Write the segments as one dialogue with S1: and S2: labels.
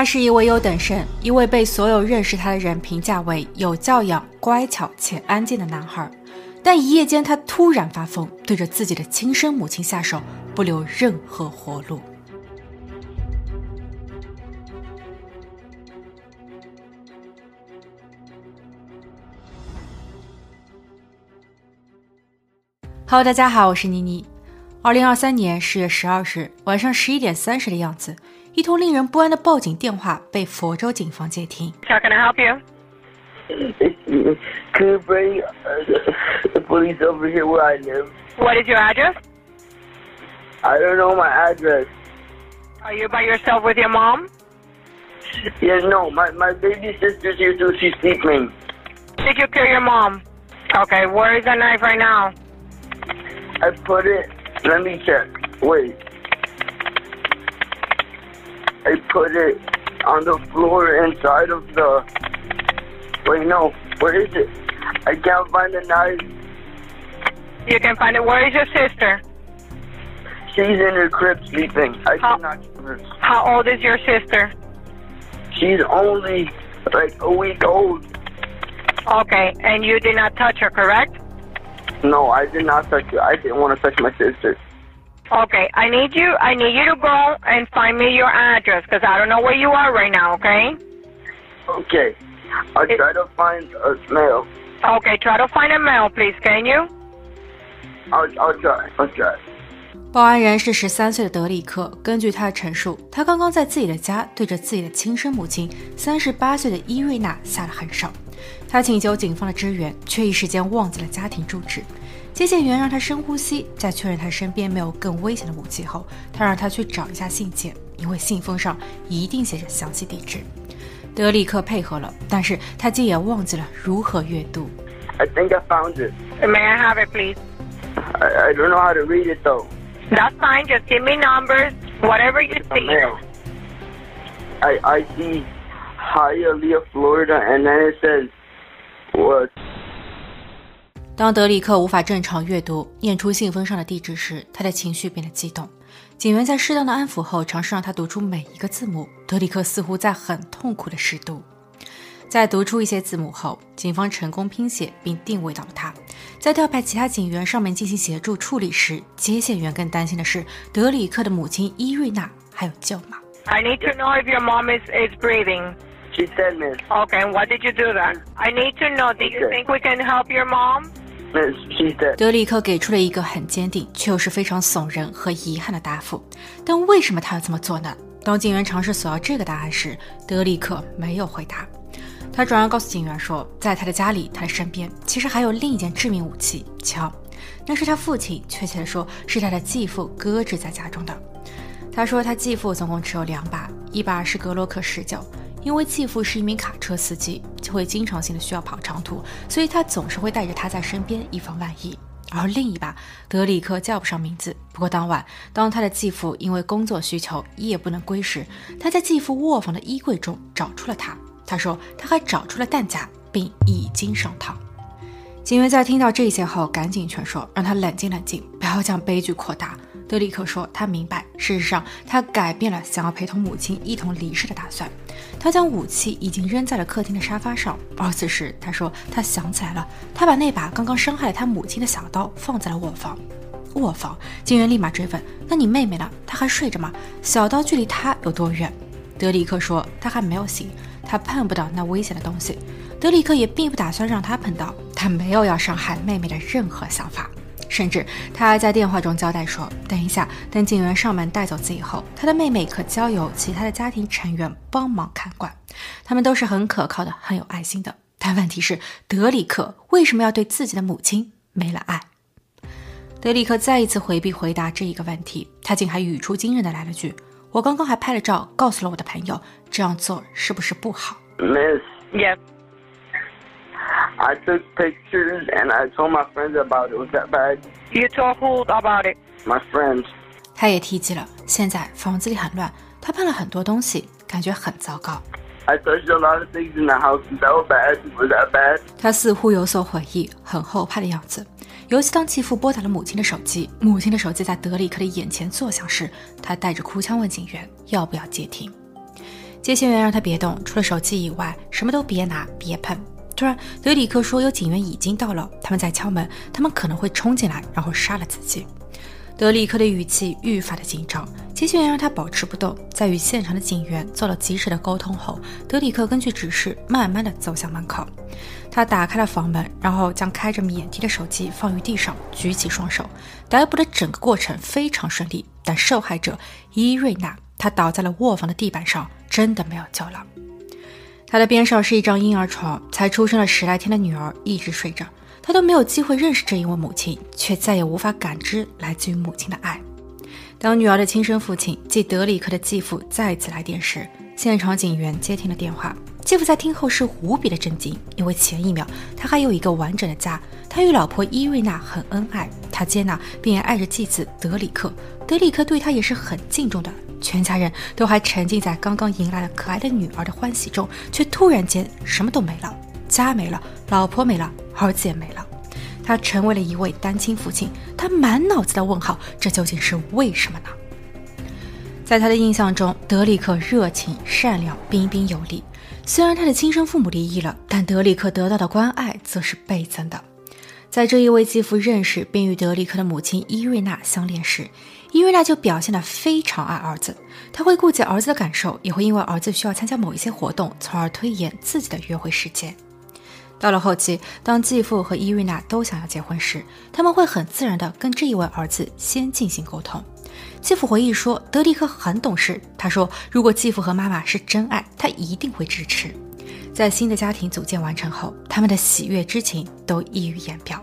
S1: 他是一位优等生，一位被所有认识他的人评价为有教养、乖巧且安静的男孩。但一夜间，他突然发疯，对着自己的亲生母亲下手，不留任何活路。Hello，大家好，我是妮妮。二零二三年十月十二日晚上十一点三十的样子，一通令人不安的报警电话被佛州警方接听。
S2: How can I help you?
S3: Can you bring uh, the police over here where I live?
S2: What is your address?
S3: I don't know my address.
S2: Are you by yourself with your mom?
S3: Yeah, no, my, my baby sister's here too. She's sleeping.
S2: Did you kill your mom? Okay, where is the knife right now?
S3: I put it. Let me check. Wait. I put it on the floor inside of the. Wait, no. Where is it? I can't find the knife.
S2: You can find it. Where is your sister?
S3: She's in her crib sleeping. I
S2: How-
S3: cannot her.
S2: How old is your sister?
S3: She's only like a week old.
S2: Okay, and you did not touch her, correct?
S3: No, I did not touch her. I didn't want to touch my sister.
S2: Okay, I need you. I need you to go and find me your address because I don't know where you are right now. Okay?
S3: Okay. I'll
S2: It-
S3: try to find a mail.
S2: Okay, try to find a mail, please. Can you?
S3: I'll, I'll try. I'll try.
S1: 报案人是十三岁的德里克。根据他的陈述，他刚刚在自己的家对着自己的亲生母亲三十八岁的伊瑞娜下了狠手。他请求警方的支援，却一时间忘记了家庭住址。接线员让他深呼吸，在确认他身边没有更危险的武器后，他让他去找一下信件，因为信封上一定写着详细地址。德里克配合了，但是他竟也忘记了如何阅读。
S3: I think I found it.
S2: May I have it, please?
S3: I, I don't know how to read it though.
S2: That's fine. Just give me numbers, whatever you see.
S3: mail. I I see Hialeah, Florida, and then it says what?
S1: 当德里克无法正常阅读、念出信封上的地址时，他的情绪变得激动。警员在适当的安抚后，尝试让他读出每一个字母。德里克似乎在很痛苦的试读。在读出一些字母后，警方成功拼写并定位到了他。在调派其他警员上面进行协助处理时，接线员更担心的是德里克的母亲伊瑞娜还有舅妈。
S2: I need to know if your mom is, is breathing.
S3: She said, Miss.
S2: Okay, and why did you do that? I need to know. Do you think we can help your mom?
S1: 德里克给出了一个很坚定却又是非常耸人和遗憾的答复，但为什么他要这么做呢？当警员尝试索要这个答案时，德里克没有回答。他转而告诉警员说，在他的家里，他的身边其实还有另一件致命武器——枪，那是他父亲，确切的说是他的继父搁置在家中的。他说，他继父总共持有两把，一把是格洛克十九，因为继父是一名卡车司机，会经常性的需要跑长途，所以他总是会带着他在身边，以防万一。而另一把，德里克叫不上名字。不过当晚，当他的继父因为工作需求夜不能归时，他在继父卧房的衣柜中找出了他。他说，他还找出了弹夹，并已经上膛。警员在听到这些后，赶紧劝说，让他冷静冷静，不要将悲剧扩大。德里克说，他明白，事实上他改变了想要陪同母亲一同离世的打算。他将武器已经扔在了客厅的沙发上，而此时他说他想起来了，他把那把刚刚伤害了他母亲的小刀放在了卧房。卧房，警员立马追问：“那你妹妹呢？她还睡着吗？小刀距离她有多远？”德里克说：“她还没有醒，他碰不到那危险的东西。”德里克也并不打算让他碰到，他没有要伤害妹妹的任何想法。甚至他还在电话中交代说：“等一下，等警员上门带走自己后，他的妹妹可交由其他的家庭成员帮忙看管，他们都是很可靠的，很有爱心的。但问题是，德里克为什么要对自己的母亲没了爱？”德里克再一次回避回答这一个问题，他竟还语出惊人的来了句：“我刚刚还拍了照，告诉了我的朋友，这样做是不是不好？”
S3: Miss,
S2: Yes.
S3: I took pictures and I told my friends about it. Was that bad?
S2: You told who about it?
S3: My friends.
S1: 他也提及了，现在房子里很乱，他碰了很多东西，感觉很糟糕。
S3: I touched a lot of things in the house. Was that bad? Was that bad?
S1: 他似乎有所悔意，很后怕的样子。尤其当继父拨打了母亲的手机，母亲的手机在德里克的眼前作响时，他带着哭腔问警员要不要接听。接线员让他别动，除了手机以外，什么都别拿、别碰。突然，德里克说有警员已经到了，他们在敲门，他们可能会冲进来，然后杀了自己。德里克的语气愈发的紧张，接线员让他保持不动。在与现场的警员做了及时的沟通后，德里克根据指示慢慢的走向门口。他打开了房门，然后将开着免提的手机放于地上，举起双手。逮捕的整个过程非常顺利，但受害者伊瑞娜，她倒在了卧房的地板上，真的没有救了。她的边上是一张婴儿床，才出生了十来天的女儿一直睡着，她都没有机会认识这一位母亲，却再也无法感知来自于母亲的爱。当女儿的亲生父亲即德里克的继父再次来电时，现场警员接听了电话。继父在听后是无比的震惊，因为前一秒他还有一个完整的家，他与老婆伊瑞娜很恩爱，他接纳并爱着继子德里克，德里克对他也是很敬重的。全家人都还沉浸在刚刚迎来了可爱的女儿的欢喜中，却突然间什么都没了，家没了，老婆没了，儿子也没了。他成为了一位单亲父亲，他满脑子的问号，这究竟是为什么呢？在他的印象中，德里克热情、善良、彬彬有礼。虽然他的亲生父母离异了，但德里克得到的关爱则是倍增的。在这一位继父认识并与德里克的母亲伊瑞娜相恋时，伊瑞娜就表现得非常爱儿子，她会顾及儿子的感受，也会因为儿子需要参加某一些活动，从而推延自己的约会时间。到了后期，当继父和伊瑞娜都想要结婚时，他们会很自然地跟这一位儿子先进行沟通。继父回忆说，德里克很懂事，他说如果继父和妈妈是真爱，他一定会支持。在新的家庭组建完成后，他们的喜悦之情都溢于言表。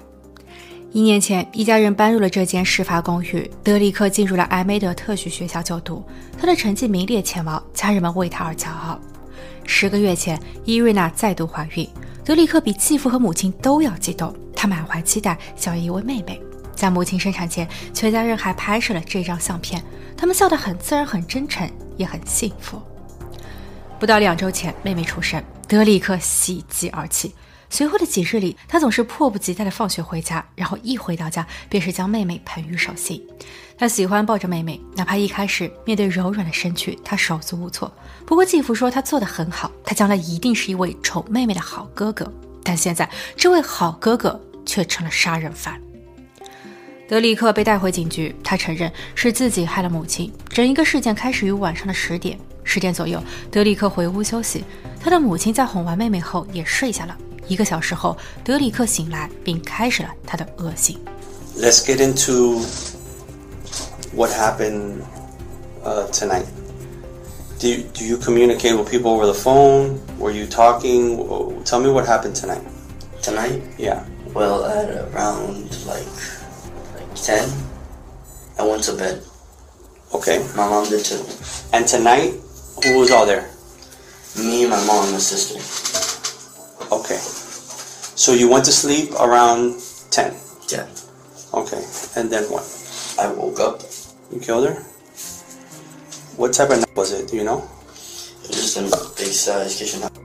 S1: 一年前，一家人搬入了这间事发公寓。德里克进入了艾梅德特许学校就读，他的成绩名列前茅，家人们为他而骄傲。十个月前，伊瑞娜再度怀孕，德里克比继父和母亲都要激动，他满怀期待，想要一位妹妹。在母亲生产前，全家人还拍摄了这张相片，他们笑得很自然、很真诚，也很幸福。不到两周前，妹妹出生，德里克喜极而泣。随后的几日里，他总是迫不及待地放学回家，然后一回到家便是将妹妹捧于手心。他喜欢抱着妹妹，哪怕一开始面对柔软的身躯，他手足无措。不过继父说他做得很好，他将来一定是一位宠妹妹的好哥哥。但现在，这位好哥哥却成了杀人犯。德里克被带回警局，他承认是自己害了母亲。整一个事件开始于晚上的十点，十点左右，德里克回屋休息，他的母亲在哄完妹妹后也睡下了。一个小时后，德里克醒来，并开始了他的恶行。
S4: Let's get into what happened uh, tonight. Do you, do you communicate with people over the phone? Were you talking? Tell me what happened tonight.
S5: Tonight?
S4: Yeah.
S5: Well, at around like like ten, I went to bed.
S4: Okay.
S5: My mom did too.
S4: And tonight, who was all there?
S5: Me, my mom, and my sister.
S4: Okay. So you went to sleep around 10.
S5: Yeah.
S4: Okay. And then what?
S5: I woke up.
S4: You killed her? What type of knife was it? Do you know?
S5: It was just a big size kitchen knife.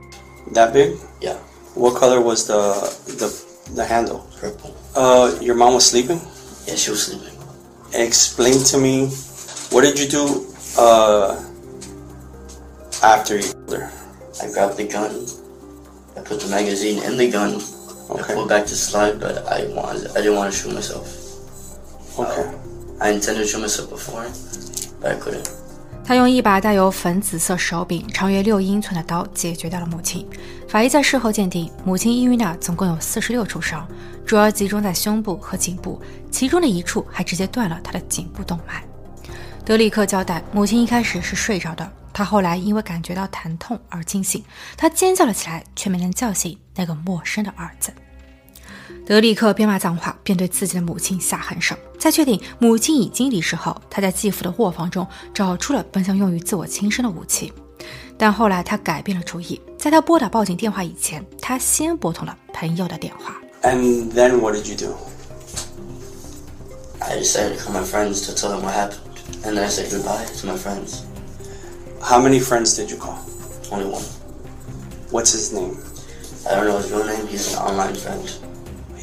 S4: That big?
S5: Yeah.
S4: What color was the the the handle?
S5: Purple.
S4: Uh, your mom was sleeping.
S5: Yeah, she was sleeping.
S4: Explain to me, what did you do uh, after you killed her?
S5: I grabbed the gun. I put the magazine in the gun. I pulled back the slide, but I wanted. I didn't want to shoot myself.
S4: Okay.
S5: I intended to shoot myself before, but I couldn't.
S1: 他用一把带有粉紫色手柄、长约六英寸的刀解决掉了母亲。法医在事后鉴定，母亲伊瑞娜总共有四十六处伤，主要集中在胸部和颈部，其中的一处还直接断了她的颈部动脉。德里克交代，母亲一开始是睡着的，她后来因为感觉到疼痛而惊醒，她尖叫了起来，却没能叫醒那个陌生的儿子。德里克边骂脏话边对自己的母亲下狠手。在确定母亲已经离世后，他在继父的卧房中找出了本想用于自我轻生的武器，但后来他改变了主意。在他拨打报警电话以前，他先拨通了朋友的电话。
S4: And then what did you do?
S5: I decided to call my friends to tell them what happened, and then I said goodbye to my friends.
S4: How many friends did you call?
S5: Only one.
S4: What's his name?
S5: I don't know his real name. He's an online friend.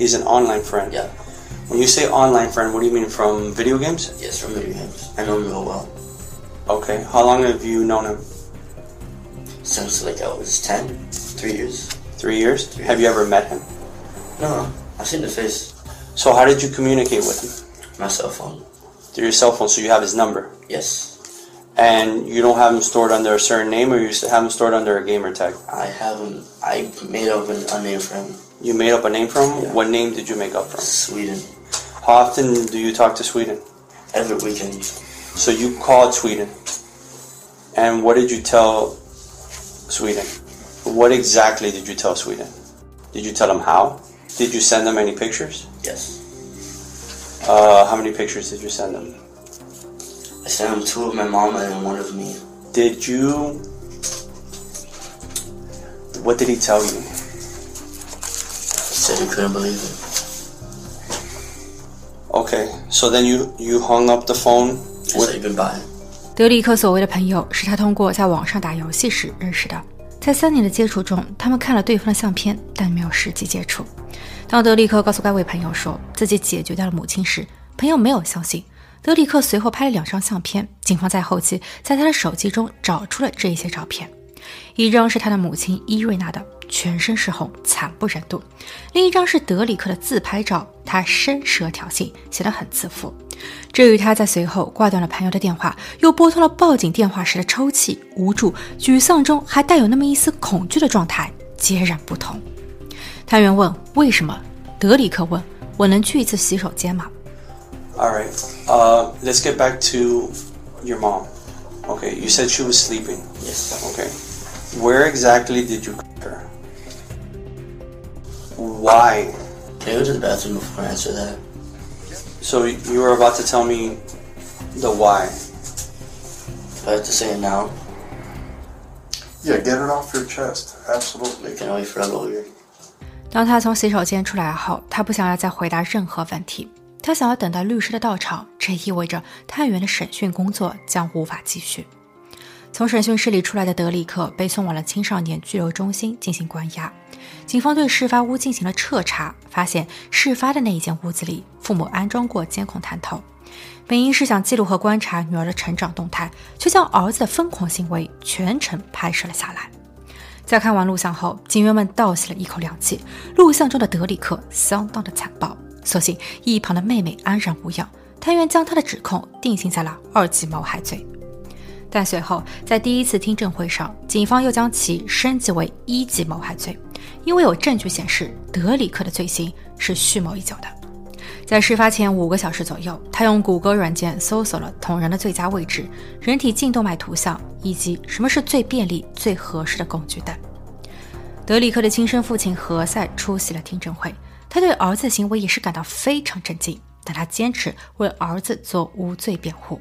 S4: He's an online friend.
S5: Yeah.
S4: When you say online friend, what do you mean from video games?
S5: Yes, from video games. I know him real well.
S4: Okay. How long have you known him?
S5: since like I was 10, three years.
S4: Three years. Have you ever met him?
S5: No, I've seen the face.
S4: So how did you communicate with him?
S5: My cell phone.
S4: Through your cell phone. So you have his number,
S5: Yes,
S4: and you don't have him stored under a certain name, or you have him stored under a gamer tag.
S5: I have him. I made up an, a name for him.
S4: You made up a name for him.
S5: Yeah.
S4: What name did you make up for him?
S5: Sweden.
S4: How often do you talk to Sweden?
S5: Every weekend.
S4: So you called Sweden, and what did you tell Sweden? What exactly did you tell Sweden? Did you tell them how? Did you send them any pictures?
S5: Yes.
S4: Uh, how many pictures did you send them?
S5: I sent them two of my mama and one of me.
S4: Did you? What did he tell you?
S5: Said he couldn't believe it.
S4: Okay, so then you you hung up the phone.
S5: I
S4: With,
S5: said goodbye.
S1: 德里克所谓的朋友是他通过在网上打游戏时认识的，在三年的接触中，他们看了对方的相片，但没有实际接触。当德里克告诉该位朋友说自己解决掉了母亲时，朋友没有相信。德里克随后拍了两张相片，警方在后期在他的手机中找出了这一些照片，一张是他的母亲伊瑞娜的，全身是红，惨不忍睹；另一张是德里克的自拍照，他伸舌挑衅，显得很自负。这与他在随后挂断了朋友的电话，又拨通了报警电话时的抽泣、无助、沮丧中还带有那么一丝恐惧的状态截然不同。探员问：“为什么？”德里克问：“我能去一次洗手间吗
S4: all right. Uh, let's get back to your mom. Okay, you said she was sleeping.
S5: Yes.
S4: Okay, where exactly did you cut her? Why?
S5: Can you go to the bathroom before I answer that?
S4: So you were about to tell me the why.
S5: Do I have to say it now?
S6: Yeah, get it off your chest. Absolutely.
S5: Can I wait for a lawyer?
S1: 当他从洗手间出来后，他不想要再回答任何问题，他想要等待律师的到场，这意味着探员的审讯工作将无法继续。 从审讯室里出来的德里克被送往了青少年拘留中心进行关押。警方对事发屋进行了彻查，发现事发的那一间屋子里，父母安装过监控探头，本应是想记录和观察女儿的成长动态，却将儿子的疯狂行为全程拍摄了下来。在看完录像后，警员们倒吸了一口凉气。录像中的德里克相当的残暴，所幸一旁的妹妹安然无恙。探员将他的指控定性在了二级谋害罪，但随后在第一次听证会上，警方又将其升级为一级谋害罪，因为有证据显示德里克的罪行是蓄谋已久的。在事发前五个小时左右，他用谷歌软件搜索了捅人的最佳位置、人体颈动脉图像以及什么是最便利、最合适的工具等。德里克的亲生父亲何塞出席了听证会，他对儿子的行为也是感到非常震惊，但他坚持为儿子做无罪辩护。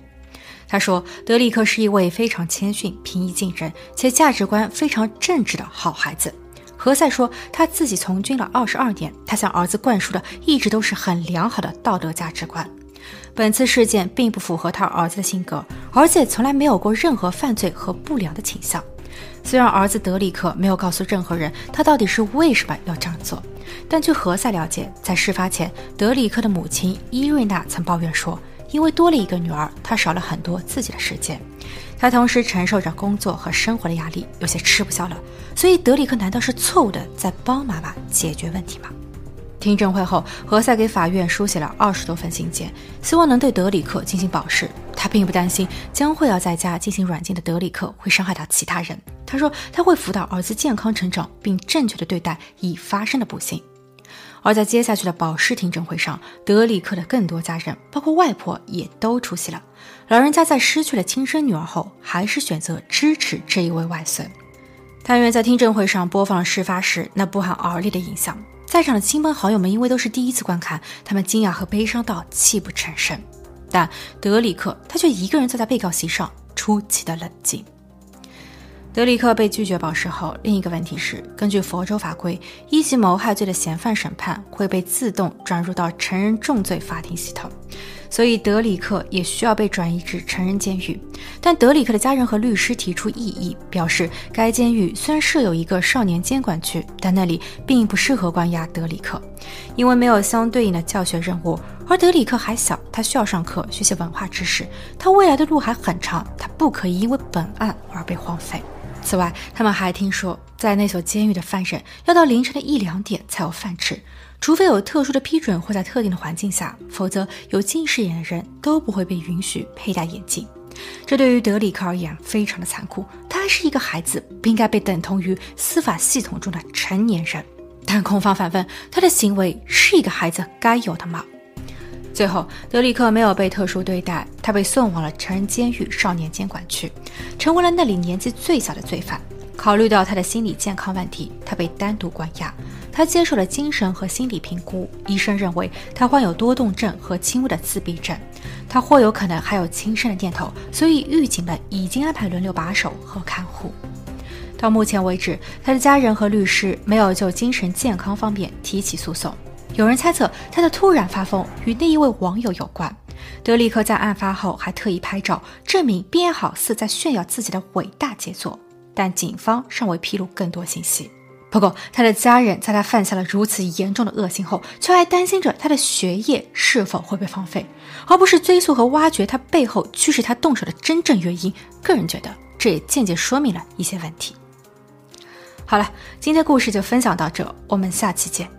S1: 他说，德里克是一位非常谦逊、平易近人且价值观非常正直的好孩子。何塞说，他自己从军了二十二年，他向儿子灌输的一直都是很良好的道德价值观。本次事件并不符合他儿子的性格，儿子也从来没有过任何犯罪和不良的倾向。虽然儿子德里克没有告诉任何人他到底是为什么要这样做，但据何塞了解，在事发前，德里克的母亲伊瑞娜曾抱怨说，因为多了一个女儿，他少了很多自己的时间。他同时承受着工作和生活的压力，有些吃不消了。所以，德里克难道是错误的在帮妈妈解决问题吗？听证会后，何塞给法院书写了二十多份信件，希望能对德里克进行保释。他并不担心将会要在家进行软禁的德里克会伤害到其他人。他说他会辅导儿子健康成长，并正确的对待已发生的不幸。而在接下去的保释听证会上，德里克的更多家人，包括外婆，也都出席了。老人家在失去了亲生女儿后，还是选择支持这一位外孙。探员在听证会上播放了事发时那不寒而栗的影像，在场的亲朋好友们因为都是第一次观看，他们惊讶和悲伤到泣不成声。但德里克他却一个人坐在被告席上，出奇的冷静。德里克被拒绝保释后，另一个问题是，根据佛州法规，一级谋害罪的嫌犯审判会被自动转入到成人重罪法庭系统，所以德里克也需要被转移至成人监狱。但德里克的家人和律师提出异议，表示该监狱虽然设有一个少年监管区，但那里并不适合关押德里克，因为没有相对应的教学任务。而德里克还小，他需要上课学习文化知识，他未来的路还很长，他不可以因为本案而被荒废。此外，他们还听说，在那所监狱的犯人要到凌晨的一两点才有饭吃，除非有特殊的批准或在特定的环境下，否则有近视眼的人都不会被允许佩戴眼镜。这对于德里克而言非常的残酷，他还是一个孩子，不应该被等同于司法系统中的成年人。但控方反问，他的行为是一个孩子该有的吗？最后，德里克没有被特殊对待，他被送往了成人监狱少年监管区，成为了那里年纪最小的罪犯。考虑到他的心理健康问题，他被单独关押。他接受了精神和心理评估，医生认为他患有多动症和轻微的自闭症，他或有可能还有轻生的念头，所以狱警们已经安排轮流把守和看护。到目前为止，他的家人和律师没有就精神健康方面提起诉讼。有人猜测他的突然发疯与那一位网友有关。德里克在案发后还特意拍照证明，并也好似在炫耀自己的伟大杰作，但警方尚未披露更多信息。不过，他的家人在他犯下了如此严重的恶行后，却还担心着他的学业是否会被荒废，而不是追溯和挖掘他背后驱使他动手的真正原因。个人觉得，这也间接说明了一些问题。好了，今天故事就分享到这，我们下期见。